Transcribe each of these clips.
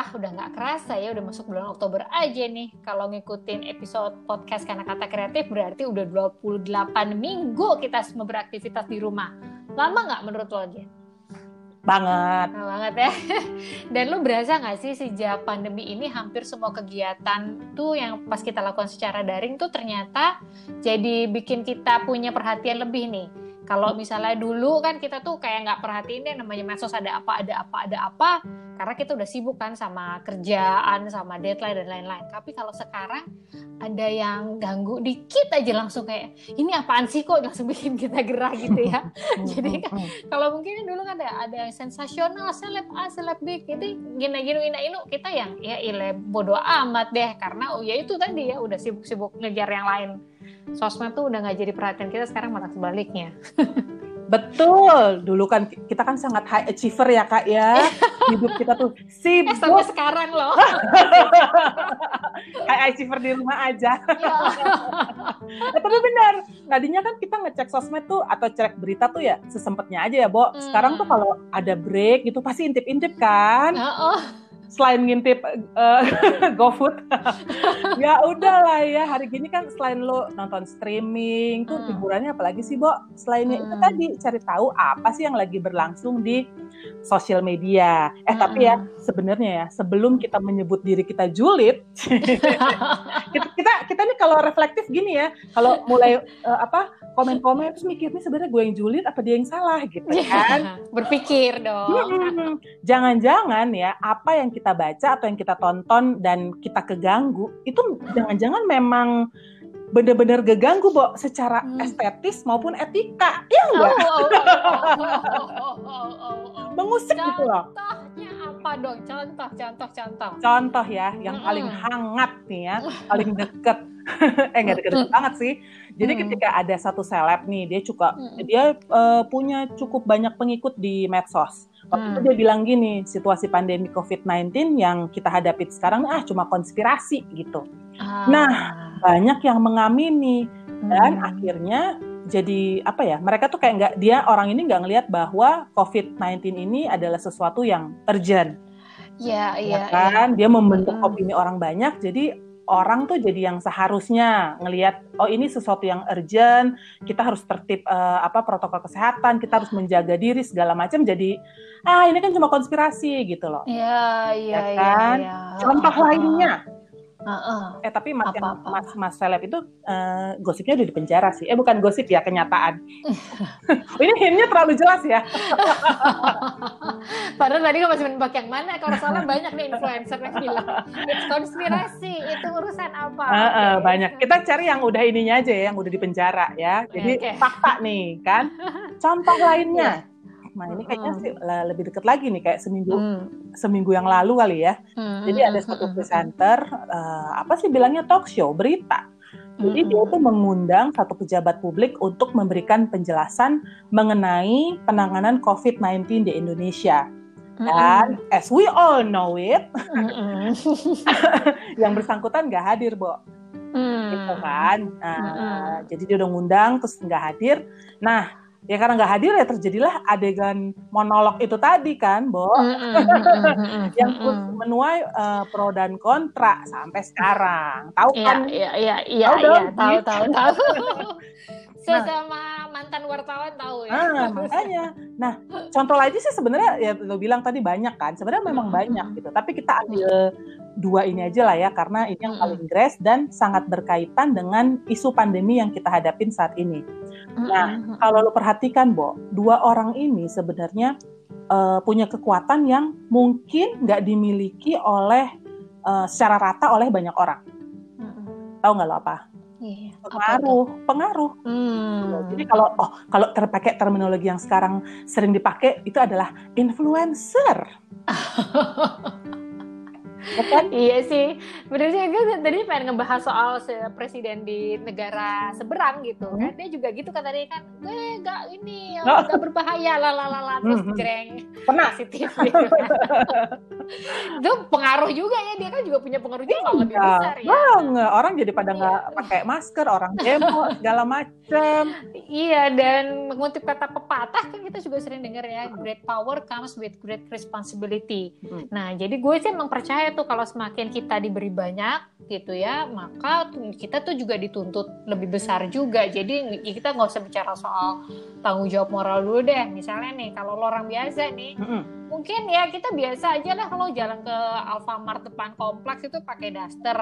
Wah, udah nggak kerasa ya, udah masuk bulan Oktober aja nih. Kalau ngikutin episode podcast Karena Kata Kreatif, berarti udah 28 minggu kita semua beraktivitas di rumah. Lama nggak menurut lo, Jen? Banget. Lama banget ya. Dan lo berasa nggak sih sejak pandemi ini hampir semua kegiatan tuh yang pas kita lakukan secara daring tuh ternyata jadi bikin kita punya perhatian lebih nih kalau misalnya dulu kan kita tuh kayak nggak perhatiin deh namanya medsos ada apa, ada apa, ada apa, karena kita udah sibuk kan sama kerjaan, sama deadline dan lain-lain. Tapi kalau sekarang ada yang ganggu dikit aja langsung kayak ini apaan sih kok? Langsung bikin kita gerah gitu ya. Jadi kan, kalau mungkin dulu kan ada ada yang sensasional, seleb A, seleb B, jadi gini-gini ini kita yang ya ile bodoh amat deh. Karena oh ya itu tadi ya udah sibuk-sibuk ngejar yang lain sosmed tuh udah nggak jadi perhatian kita sekarang malah sebaliknya. Betul, dulu kan kita kan sangat high achiever ya kak ya, hidup kita tuh sibuk. Eh, sampai sekarang loh. high achiever di rumah aja. Eh, tapi benar, tadinya kan kita ngecek sosmed tuh atau cek berita tuh ya sesempetnya aja ya, Bo. Sekarang tuh hmm. kalau ada break gitu pasti intip-intip kan. Uh -oh selain ngintip uh, GoFood ya udahlah ya hari gini kan selain lo nonton streaming tuh hmm. hiburannya apalagi sih Bo selainnya hmm. itu tadi cari tahu apa sih yang lagi berlangsung di sosial media eh hmm. tapi ya sebenarnya ya sebelum kita menyebut diri kita julid kita, kita kita nih kalau reflektif gini ya kalau mulai uh, apa komen-komen terus mikir nih sebenarnya gue yang julid apa dia yang salah gitu kan berpikir dong jangan-jangan ya apa yang kita baca atau yang kita tonton dan kita keganggu itu jangan-jangan memang benar-benar keganggu Bo secara hmm. estetis maupun etika. Ya enggak oh, oh, oh, mengusik gitu loh. Contohnya apa dong? Contoh contoh contoh. Contoh ya yang hmm. paling hangat nih ya paling deket. Eh nggak deket, deket banget sih. Jadi hmm. ketika ada satu seleb nih dia juga hmm. dia uh, punya cukup banyak pengikut di medsos Waktu hmm. itu dia bilang gini, situasi pandemi COVID-19 yang kita hadapi sekarang ah cuma konspirasi gitu. Ah. Nah, banyak yang mengamini dan hmm. akhirnya jadi apa ya? Mereka tuh kayak nggak dia orang ini nggak ngelihat bahwa COVID-19 ini adalah sesuatu yang urgent. Iya, iya. Ya kan? Ya. Dia membentuk hmm. opini orang banyak. Jadi orang tuh jadi yang seharusnya ngelihat oh ini sesuatu yang urgent, kita harus tertib uh, apa protokol kesehatan, kita harus menjaga diri segala macam jadi ah ini kan cuma konspirasi gitu loh. Iya, iya, ya kan? Ya, ya. Contoh lainnya Uh, uh. Eh tapi mas apa, yang mas mas seleb itu uh, gosipnya udah di penjara sih. Eh bukan gosip ya kenyataan. ini hintnya terlalu jelas ya. Padahal tadi gue masih menebak yang mana. Kalau salah banyak nih influencer yang bilang konspirasi, itu urusan apa? Uh, uh, okay. Banyak. Kita cari yang udah ininya aja ya, yang udah di penjara ya. Jadi okay. fakta nih kan. Contoh lainnya. Nah ini kayaknya sih lebih deket lagi nih kayak seminggu hmm. seminggu yang lalu kali ya. Hmm. Jadi ada satu presenter uh, apa sih bilangnya talk show berita. Jadi dia itu mengundang satu pejabat publik untuk memberikan penjelasan mengenai penanganan COVID-19 di Indonesia. Dan mm as we all know it, yang bersangkutan nggak hadir, Bo. Mm. Gitu kan. Nah, mm Jadi dia udah ngundang terus nggak hadir. Nah, ya karena nggak hadir ya terjadilah adegan monolog itu tadi kan, Bo, yang menuai uh, pro dan kontra sampai sekarang. Tahu iya, kan? Iya, iya, iya, iya, tahu, tahu, tahu. Sesama nah, mantan wartawan tahu ya. Nah, makanya. Nah, contoh lagi sih sebenarnya ya lo bilang tadi banyak kan. Sebenarnya memang banyak gitu. Tapi kita ambil dua ini aja lah ya karena ini yang paling gres dan sangat berkaitan dengan isu pandemi yang kita hadapin saat ini. Nah, kalau lo perhatikan, Bo, dua orang ini sebenarnya uh, punya kekuatan yang mungkin nggak dimiliki oleh uh, secara rata oleh banyak orang. Tahu nggak lo apa? Iya, pengaruh, pengaruh. Hmm. Jadi kalau oh kalau terpakai terminologi yang sekarang sering dipakai itu adalah influencer. Bukan? iya sih. Benar sih, gue tadi pengen ngebahas soal presiden di negara seberang gitu hmm. kan. Dia juga gitu kan tadi kan, gue gak ini, oh, gak berbahaya, lalalala, terus hmm. jreng. Pernah. Positif gitu kan. Itu pengaruh juga ya, dia kan juga punya pengaruh juga iya, lebih besar ya. Banget, orang jadi pada nggak iya. pakai masker, orang demo, segala macem. Iya, dan mengutip kata pepatah kan kita juga sering dengar ya, great power comes with great responsibility. Hmm. Nah, jadi gue sih emang percaya tuh kalau semakin kita diberi banyak gitu ya, maka kita tuh juga dituntut lebih besar juga. Jadi kita nggak usah bicara soal tanggung jawab moral dulu deh. Misalnya nih, kalau lo orang biasa nih, mm -hmm. Mungkin ya kita biasa aja lah kalau jalan ke Alfamart depan kompleks itu pakai daster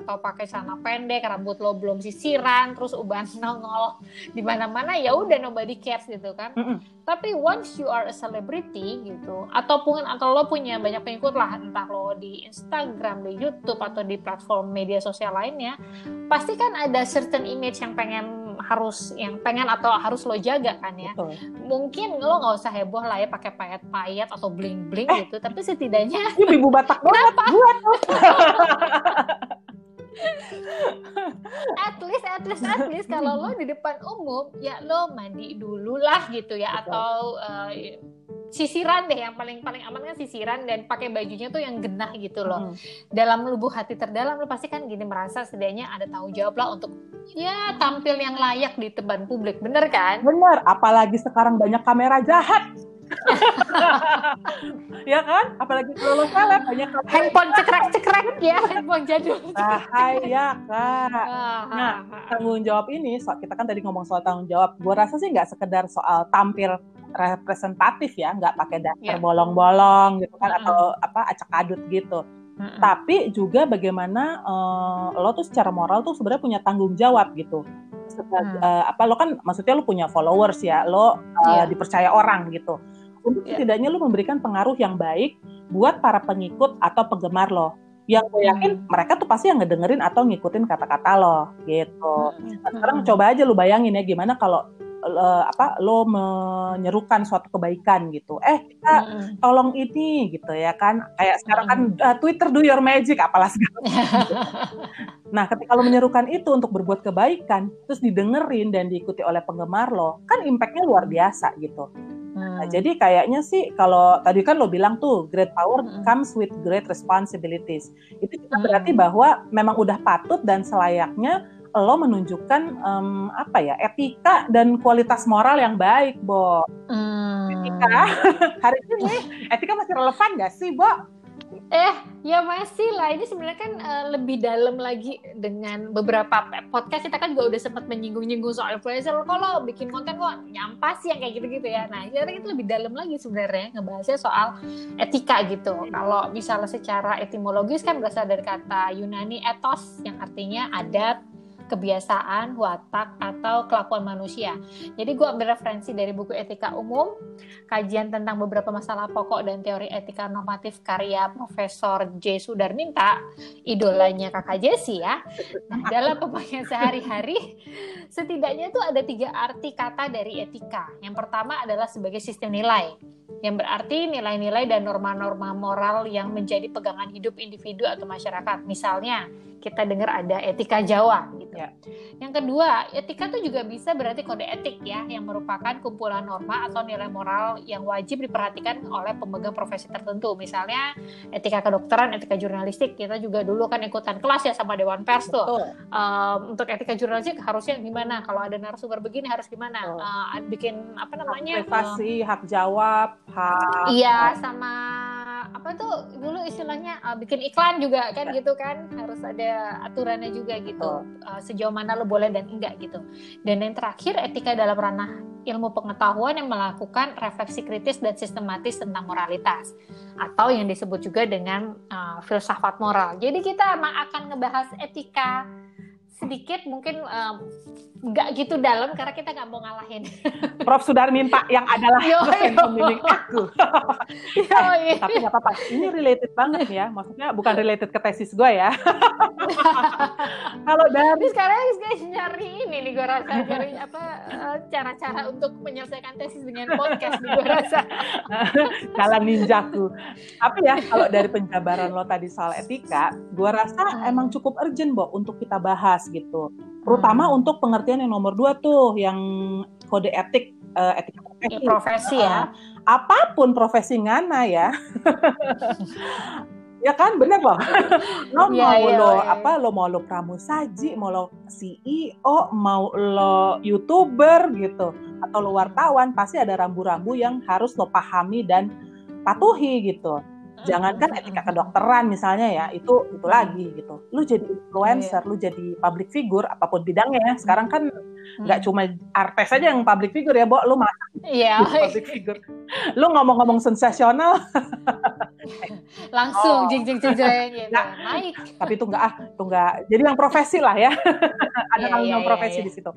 atau pakai celana pendek, rambut lo belum sisiran, terus uban nongol di mana-mana ya udah nobody cares gitu kan. Mm -hmm. Tapi once you are a celebrity gitu, ataupun atau lo punya banyak pengikut lah, entah lo di Instagram, di YouTube atau di platform media sosial lainnya, pasti kan ada certain image yang pengen harus yang pengen atau harus lo jaga kan ya. Betul. Mungkin lo nggak usah heboh lah ya pakai payet-payet atau bling-bling eh, gitu, tapi setidaknya ini ibu Batak banget buat at least at least at least kalau lo di depan umum ya lo mandi dulu lah gitu ya Betul. atau uh, sisiran deh yang paling paling aman kan sisiran dan pakai bajunya tuh yang genah gitu loh. Hmm. Dalam lubuk hati terdalam lo pasti kan gini merasa setidaknya ada tanggung jawab lah untuk ya tampil yang layak di depan publik, bener kan? Bener, apalagi sekarang banyak kamera jahat. ya kan? Apalagi kalau lo salah banyak handphone cekrek-cekrek ya, handphone jadul. Bahaya kak. Nah, tanggung jawab ini, so, kita kan tadi ngomong soal tanggung jawab. Gue rasa sih nggak sekedar soal tampil representatif ya, nggak pakai dasar yeah. bolong-bolong gitu kan mm -hmm. atau apa acak adut gitu. Mm -hmm. Tapi juga bagaimana uh, lo tuh secara moral tuh sebenarnya punya tanggung jawab gitu. Sebagai, mm. uh, apa lo kan maksudnya lo punya followers ya, lo uh, yeah. dipercaya orang gitu. Untuk yeah. setidaknya lo memberikan pengaruh yang baik buat para pengikut atau penggemar lo yang gue yakin hmm. mereka tuh pasti yang ngedengerin atau ngikutin kata-kata lo gitu. Hmm. Nah, sekarang hmm. coba aja lo bayangin ya gimana kalau uh, apa lo menyerukan suatu kebaikan gitu. Eh kita tolong ini gitu ya kan. Kayak sekarang kan uh, Twitter do your magic apalah segala. nah, ketika lo menyerukan itu untuk berbuat kebaikan, terus didengerin dan diikuti oleh penggemar lo, kan impactnya luar biasa gitu. Nah, hmm. jadi kayaknya sih kalau tadi kan lo bilang tuh great power hmm. comes with great responsibilities. Itu hmm. berarti bahwa memang udah patut dan selayaknya lo menunjukkan um, apa ya etika dan kualitas moral yang baik, Bo. Hmm. Etika hari ini etika masih relevan gak sih, Bo? Eh, ya masih lah. Ini sebenarnya kan uh, lebih dalam lagi dengan beberapa podcast kita kan juga udah sempat menyinggung-nyinggung soal influencer. Kalau bikin konten kok nyampah sih yang kayak gitu-gitu ya. Nah, sekarang kita lebih dalam lagi sebenarnya ngebahasnya soal etika gitu. Kalau misalnya secara etimologis kan berasal dari kata Yunani ethos yang artinya adat, kebiasaan, watak, atau kelakuan manusia. Jadi gue ambil referensi dari buku Etika Umum, kajian tentang beberapa masalah pokok dan teori etika normatif karya Profesor J. Sudarminta, idolanya kakak Jesse ya. Nah, dalam pembahasan sehari-hari, setidaknya itu ada tiga arti kata dari etika. Yang pertama adalah sebagai sistem nilai yang berarti nilai-nilai dan norma-norma moral yang menjadi pegangan hidup individu atau masyarakat. Misalnya, kita dengar ada etika Jawa gitu. Ya. Yang kedua, etika itu juga bisa berarti kode etik ya, yang merupakan kumpulan norma atau nilai moral yang wajib diperhatikan oleh pemegang profesi tertentu. Misalnya etika kedokteran, etika jurnalistik, kita juga dulu kan ikutan kelas ya sama Dewan Pers tuh. Um, untuk etika jurnalistik harusnya gimana? Kalau ada narasumber begini harus gimana? Uh, bikin apa namanya? Hak privasi, uh, hak jawab, hak. Iya, sama apa tuh dulu istilahnya uh, bikin iklan juga kan ya. gitu kan harus ada aturannya juga gitu. Uh, sejauh mana lo boleh dan enggak gitu. Dan yang terakhir etika dalam ranah ilmu pengetahuan yang melakukan refleksi kritis dan sistematis tentang moralitas. Atau yang disebut juga dengan uh, filsafat moral. Jadi kita emang akan ngebahas etika sedikit mungkin nggak um, gitu dalam karena kita nggak mau ngalahin. Prof Sudarmin minta yang adalah dosen pembimbing aku. eh, tapi nggak apa-apa. Ini related banget ya. Maksudnya bukan related ke tesis gue ya. Kalau dari sekarang guys nyari ini nih gue rasa nyari apa eh, cara-cara untuk menyelesaikan tesis dengan podcast nih gue rasa. Jalan ninjaku. Tapi ya kalau dari penjabaran lo tadi soal etika, gue rasa hmm. emang cukup urgent, Bo, untuk kita bahas gitu. Terutama hmm. untuk pengertian yang nomor dua tuh, yang kode etik, uh, etika profesi. Ya, profesi ya. Uh, apa pun profesi ngana ya. ya kan bener loh lo yeah, mau yeah, lo yeah, apa lo mau lo pramusaji mau lo CEO mau lo youtuber gitu atau lo wartawan pasti ada rambu-rambu yang harus lo pahami dan patuhi gitu jangankan etika kedokteran misalnya ya itu itu lagi gitu lu jadi influencer yeah. lu jadi public figure apa pun bidangnya ya sekarang kan nggak hmm. cuma artis aja yang public figure ya bo lu mah yeah. public figure lu ngomong-ngomong sensasional langsung oh. jing jing jing jing gitu. nah, naik tapi itu enggak ah itu enggak jadi yang profesi lah ya ada yeah, yeah, yang profesi yeah, yeah. di situ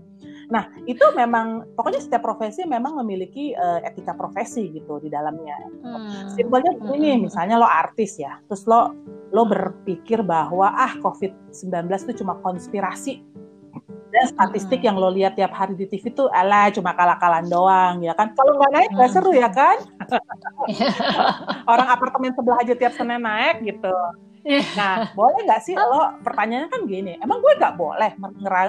Nah, itu memang pokoknya setiap profesi memang memiliki uh, etika profesi gitu di dalamnya. Hmm. Simpelnya begini, hmm. misalnya lo artis ya, terus lo lo berpikir bahwa ah COVID-19 itu cuma konspirasi. Dan statistik hmm. yang lo lihat tiap hari di TV itu ala cuma kalah-kalan doang ya kan. Kalau nggak naik nggak hmm. seru ya kan? Orang apartemen sebelah aja tiap Senin naik gitu. Nah, boleh nggak sih lo pertanyaannya kan gini, emang gue nggak boleh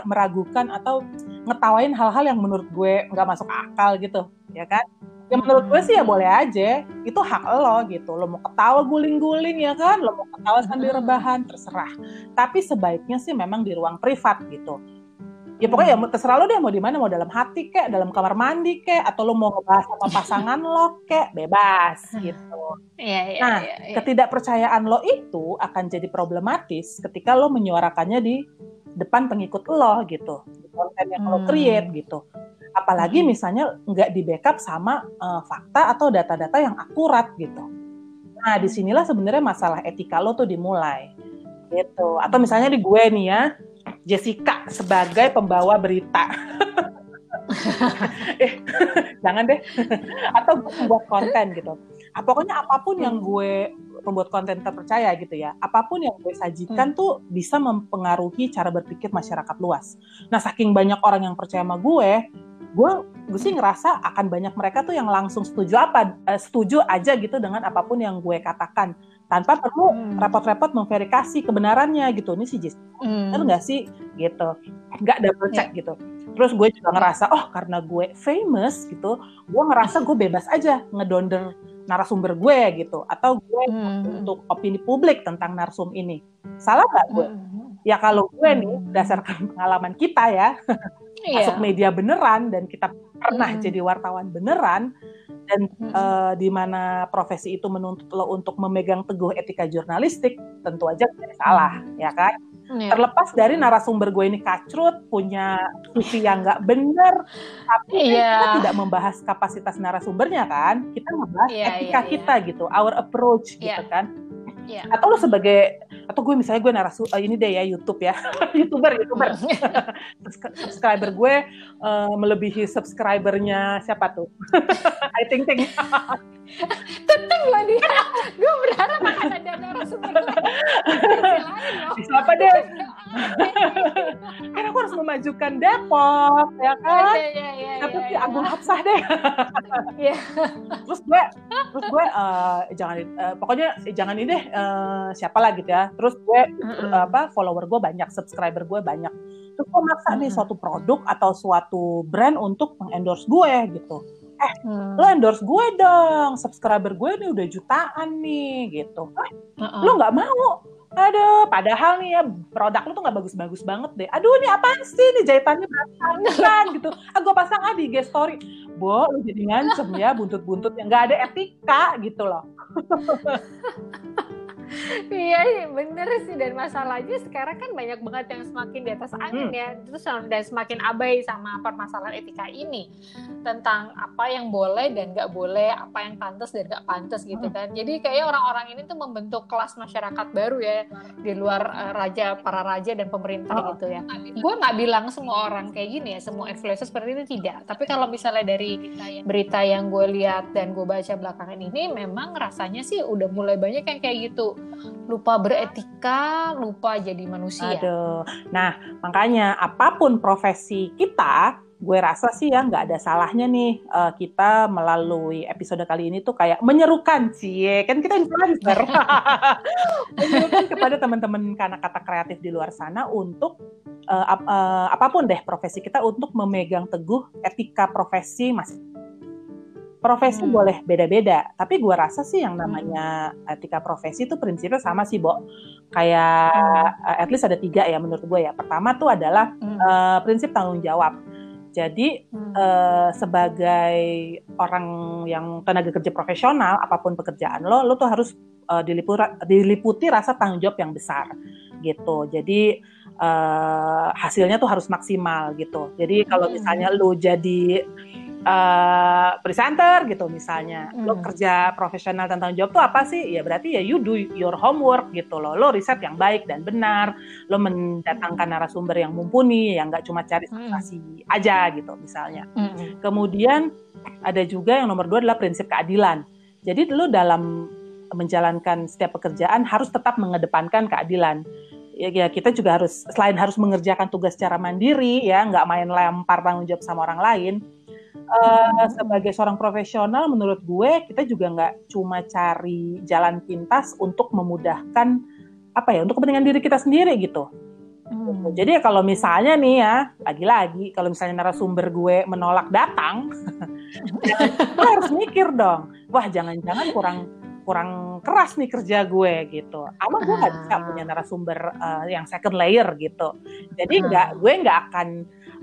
meragukan atau ngetawain hal-hal yang menurut gue nggak masuk akal gitu, ya kan? Ya menurut gue sih ya boleh aja, itu hak lo gitu. Lo mau ketawa guling-guling ya kan, lo mau ketawa sambil rebahan terserah. Tapi sebaiknya sih memang di ruang privat gitu ya pokoknya ya terserah lo deh mau di mana mau dalam hati kek dalam kamar mandi kek atau lo mau ngebahas sama pasangan lo kek bebas gitu. Ya, ya, nah ya, ya. ketidakpercayaan lo itu akan jadi problematis ketika lo menyuarakannya di depan pengikut lo gitu. Konten yang hmm. lo create gitu. Apalagi hmm. misalnya nggak di backup sama uh, fakta atau data-data yang akurat gitu. Nah di sinilah sebenarnya masalah etika lo tuh dimulai gitu. Atau misalnya di gue nih ya Jessica sebagai pembawa berita. eh, jangan deh. Atau gue membuat konten gitu. Ah, pokoknya apa pun yang gue pembuat konten terpercaya gitu ya. Apa pun yang gue sajikan hmm. tuh bisa mempengaruhi cara berpikir masyarakat luas. Nah, saking banyak orang yang percaya sama gue, gue gue sih ngerasa akan banyak mereka tuh yang langsung setuju apa uh, setuju aja gitu dengan apa pun yang gue katakan tanpa perlu hmm. repot-repot memverifikasi kebenarannya gitu ini sih Jis hmm. nggak sih gitu nggak double check yeah. gitu terus gue juga ngerasa oh karena gue famous gitu gue ngerasa gue bebas aja ngedonder narasumber gue gitu atau gue hmm. untuk opini publik tentang narsum ini salah nggak gue hmm. ya kalau gue nih berdasarkan pengalaman kita ya yeah. masuk media beneran dan kita pernah hmm. jadi wartawan beneran dan hmm. uh, di mana profesi itu menuntut lo untuk memegang teguh etika jurnalistik tentu aja tidak salah hmm. ya kan yeah. terlepas dari narasumber gue ini kacrut punya visi yang nggak bener tapi yeah. kita tidak membahas kapasitas narasumbernya kan kita membahas yeah, etika yeah, kita yeah. gitu our approach yeah. gitu kan yeah. atau lo sebagai atau gue misalnya gue narasu uh, ini deh ya YouTube ya youtuber youtuber subscriber gue uh, melebihi subscribernya siapa tuh I think think Teteng lah dia. Gue berharap akan ada narasumber lain. Siapa deh? Karena aku harus memajukan Depok, ya kan? Iya, iya, iya. Tapi si Agung Hapsah deh. Iya. terus gue, terus gue uh, jangan, uh, pokoknya jangan ini deh uh, siapa lah gitu ya. Terus gue uh, apa follower gue banyak, subscriber gue banyak. Terus gue maksa nih suatu produk atau suatu brand untuk mengendorse gue gitu eh hmm. lo endorse gue dong. Subscriber gue nih udah jutaan nih gitu. Eh, uh-uh. lo nggak mau? Aduh padahal nih ya produk lo tuh nggak bagus-bagus banget deh. Aduh ini apa sih? Nih jahitannya berantakan gitu. Ah gue pasang ah di IG story. Bo lo jadi ngancem ya buntut-buntut yang nggak ada etika gitu loh iya, iya bener sih. Dan masalahnya sekarang kan banyak banget yang semakin di atas angin hmm. ya. Terus dan semakin abai sama permasalahan etika ini. Tentang apa yang boleh dan nggak boleh apa yang pantas dan nggak pantas gitu hmm. kan. Jadi kayak orang-orang ini tuh membentuk kelas masyarakat baru ya. Di luar uh, raja para raja dan pemerintah oh. gitu ya. Gue nggak bilang semua orang kayak gini ya. Semua influencer seperti itu tidak. Tapi kalau misalnya dari berita yang gue lihat dan gue baca belakangan ini memang rasanya sih udah mulai banyak yang kayak gitu lupa beretika, lupa jadi manusia. Aduh. Nah, makanya apa pun profesi kita, gue rasa sih ya nggak ada salahnya nih uh, kita melalui episode kali ini tuh kayak menyerukan sih kan kita influencer menyerukan kepada teman-teman karena kata kreatif di luar sana untuk uh, uh, apa pun deh profesi kita untuk memegang teguh etika profesi masing profesi hmm. boleh beda-beda tapi gue rasa sih yang namanya hmm. etika profesi itu prinsipnya sama sih Bo kayak hmm. at least ada tiga ya menurut gue ya pertama tuh adalah hmm. uh, prinsip tanggung jawab jadi hmm. uh, sebagai orang yang tenaga kerja profesional apa pun pekerjaan lo lo tuh harus uh, diliputi, diliputi rasa tanggung jawab yang besar gitu jadi uh, hasilnya tuh harus maksimal gitu jadi kalau hmm. misalnya lo jadi uh, presenter gitu misalnya hmm. lo kerja profesional tentang job tuh apa sih ya berarti ya you do your homework gitu loh lo riset yang baik dan benar lo mendatangkan narasumber yang mumpuni yang nggak cuma cari hmm. sensasi hmm. aja gitu misalnya hmm. kemudian ada juga yang nomor dua adalah prinsip keadilan jadi lo dalam menjalankan setiap pekerjaan harus tetap mengedepankan keadilan ya, ya kita juga harus selain harus mengerjakan tugas secara mandiri ya nggak main lempar tanggung jawab sama orang lain uh, sebagai seorang profesional menurut gue kita juga nggak cuma cari jalan pintas untuk memudahkan apa ya untuk kepentingan diri kita sendiri gitu. Hmm. Jadi kalau misalnya nih ya lagi-lagi kalau misalnya narasumber gue menolak datang, gue harus mikir dong, wah jangan-jangan kurang kurang keras nih kerja gue gitu. Ama gue nggak bisa punya ah. narasumber uh, yang second layer gitu. Jadi nggak gue nggak akan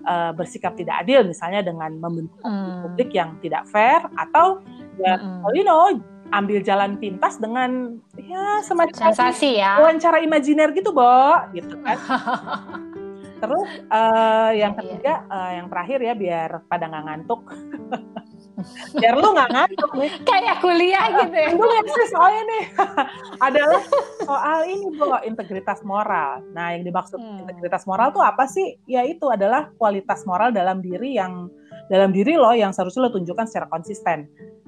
uh, bersikap tidak adil misalnya dengan membentuk hmm. publik yang tidak fair atau ya hmm. you know ambil jalan pintas dengan ya semacam sensasi ya wawancara imajiner gitu bo gitu kan terus uh, yang iya. ketiga uh, yang terakhir ya biar pada nggak ngantuk biar lu nggak ngantuk nih kayak kuliah gitu ya. Gue sih soalnya nih. Adalah soal ini bu integritas moral. Nah yang dimaksud hmm. integritas moral tuh apa sih? Ya itu adalah kualitas moral dalam diri yang dalam diri lo yang seharusnya lo tunjukkan secara konsisten.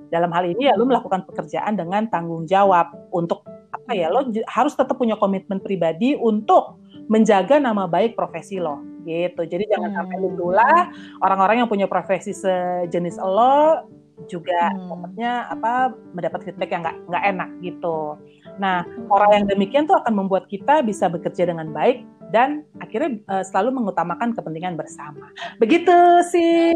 Dalam hal ini ya lo melakukan pekerjaan dengan tanggung jawab untuk apa ya? Lo harus tetap punya komitmen pribadi untuk menjaga nama baik profesi lo gitu. Jadi jangan hmm. sampai lundulah orang-orang yang punya profesi sejenis lo juga hmm. apa mendapat feedback yang nggak nggak enak gitu. Nah hmm. orang yang demikian tuh akan membuat kita bisa bekerja dengan baik dan akhirnya uh, selalu mengutamakan kepentingan bersama. Begitu sih.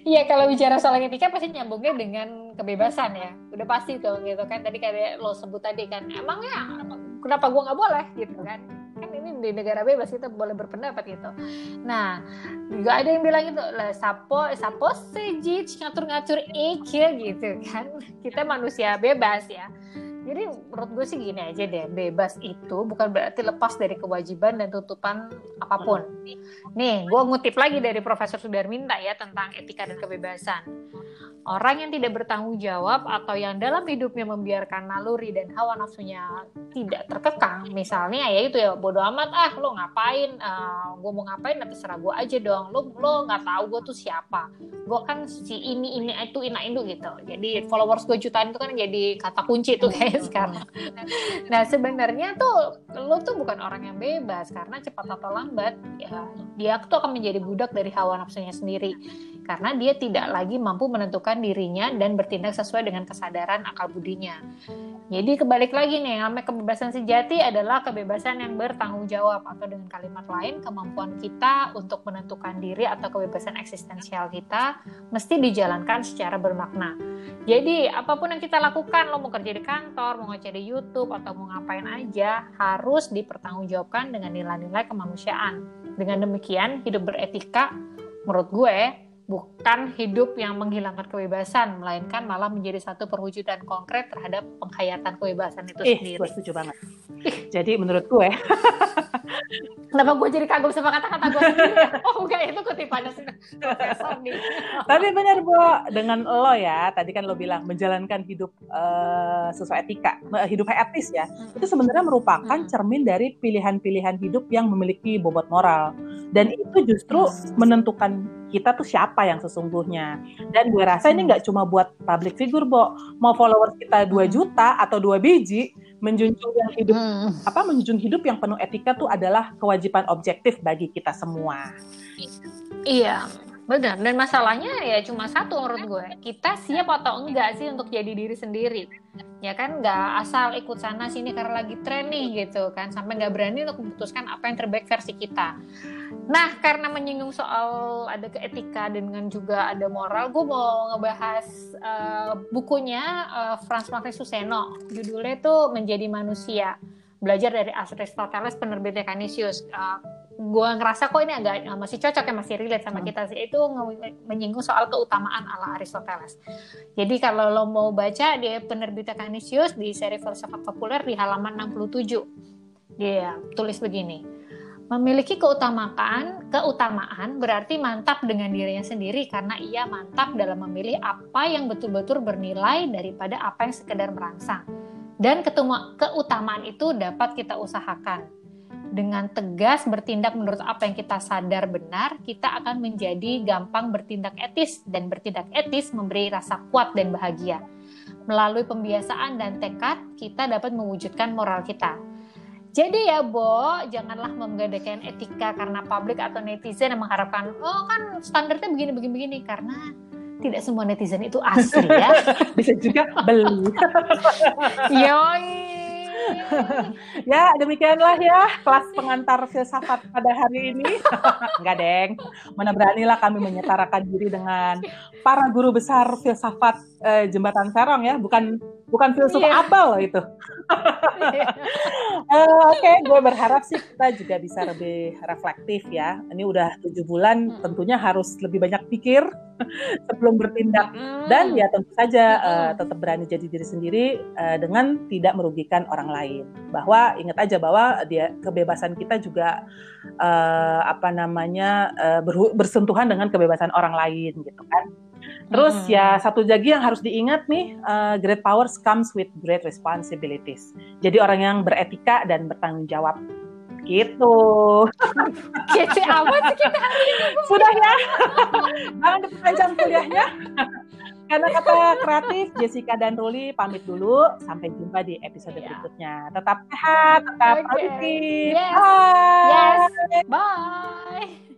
Iya kalau bicara soal etika pasti nyambungnya dengan kebebasan ya. Udah pasti tuh gitu kan. Tadi kayak lo sebut tadi kan. Emangnya kenapa gue nggak boleh gitu kan di negara bebas kita boleh berpendapat gitu nah juga ada yang bilang itu lah sapo sapo sejit ngatur-ngatur ikil gitu kan kita manusia bebas ya jadi menurut gue sih gini aja deh, bebas itu bukan berarti lepas dari kewajiban dan tutupan apa pun. Nih, gue ngutip lagi dari Profesor Sudarminta ya tentang etika dan kebebasan. Orang yang tidak bertanggung jawab atau yang dalam hidupnya membiarkan naluri dan hawa nafsunya tidak terkekang, misalnya ya itu ya bodoh amat ah lo ngapain, uh, eh, gue mau ngapain? Nanti serah gue aja dong, lo lo nggak tahu gue tuh siapa, gue kan si ini ini itu ina itu gitu. Jadi followers gue jutaan itu kan jadi kata kunci tuh kayak sekarang. Nah sebenarnya tuh lo tuh bukan orang yang bebas. Karena cepat atau lambat ya dia tuh akan menjadi budak dari hawa nafsunya sendiri karena dia tidak lagi mampu menentukan dirinya dan bertindak sesuai dengan kesadaran akal budinya. Jadi kebalik lagi nih, namanya kebebasan sejati adalah kebebasan yang bertanggung jawab atau dengan kalimat lain kemampuan kita untuk menentukan diri atau kebebasan eksistensial kita mesti dijalankan secara bermakna. Jadi apa pun yang kita lakukan, lo mau kerja di kantor, mau ngecek di YouTube atau mau ngapain aja harus dipertanggungjawabkan dengan nilai-nilai kemanusiaan. Dengan demikian, hidup beretika menurut gue bukan hidup yang menghilangkan kebebasan, melainkan malah menjadi satu perwujudan konkret terhadap penghayatan kebebasan itu eh, sendiri. Gue setuju banget. Jadi menurut gue, kenapa gue jadi kagum sama kata-kata gue sendiri? Oh enggak, itu kutipannya profesor nih. Tapi benar Bo, dengan lo ya, tadi kan lo bilang menjalankan hidup uh, sesuai etika, hidup etis ya, hmm. itu sebenarnya merupakan hmm. cermin dari pilihan-pilihan hidup yang memiliki bobot moral. Dan itu justru hmm. menentukan kita tuh siapa yang sesungguhnya. Dan gue rasa ini nggak cuma buat public figure, Bo. Mau followers kita 2 juta atau dua biji, menjunjung yang hidup hmm. apa menjunjung hidup yang penuh etika tuh adalah kewajiban objektif bagi kita semua. Iya, benar. Dan masalahnya ya cuma satu menurut gue. Kita siap atau enggak sih untuk jadi diri sendiri? Ya kan nggak asal ikut sana sini karena lagi tren gitu kan. Sampai nggak berani untuk memutuskan apa yang terbaik versi kita. Nah, karena menyinggung soal ada keetika dengan juga ada moral, gue mau ngebahas uh, bukunya uh, Franz Martin Suseno. Judulnya itu Menjadi Manusia. Belajar dari Aristoteles penerbitnya Canisius. Uh, gue ngerasa kok ini agak uh, masih cocok ya masih relate sama hmm. kita sih itu menyinggung soal keutamaan ala Aristoteles. Jadi kalau lo mau baca dia penerbitnya Canisius di seri filsafat populer di halaman 67. Dia tulis begini Memiliki keutamaan, keutamaan berarti mantap dengan dirinya sendiri karena ia mantap dalam memilih apa yang betul-betul bernilai daripada apa yang sekedar merangsang. Dan ketemu, keutamaan itu dapat kita usahakan. Dengan tegas bertindak menurut apa yang kita sadar benar, kita akan menjadi gampang bertindak etis dan bertindak etis memberi rasa kuat dan bahagia. Melalui pembiasaan dan tekad, kita dapat mewujudkan moral kita jadi ya Bo, janganlah menggadaikan etika karena publik atau netizen yang mengharapkan, oh kan standarnya begini-begini karena tidak semua netizen itu asli ya. Bisa juga beli. Yoi ya demikianlah ya kelas pengantar filsafat pada hari ini. Enggak deng, mana beranilah kami menyetarakan diri dengan para guru besar filsafat eh, jembatan Serong ya, bukan bukan filsuf yeah. abal itu. uh, Oke, okay, gue berharap sih kita juga bisa lebih reflektif ya. Ini udah tujuh bulan, hmm. tentunya harus lebih banyak pikir sebelum bertindak hmm. dan ya tentu saja uh, tetap berani jadi diri sendiri uh, dengan tidak merugikan orang lain. Bahwa ingat aja bahwa dia kebebasan kita juga uh, apa namanya uh, bersentuhan dengan kebebasan orang lain gitu kan. Terus hmm. ya satu lagi yang harus diingat nih, uh, great powers comes with great responsibilities. Jadi orang yang beretika dan bertanggung jawab gitu. Kece amat sih kita hari ini. Sudah ya. Jangan diperpanjang kuliahnya. Karena kata kreatif, Jessica dan Ruli pamit dulu. Sampai jumpa di episode yeah. berikutnya. Tetap sehat, tetap okay. produktif. Yes. Bye. Yes. Bye.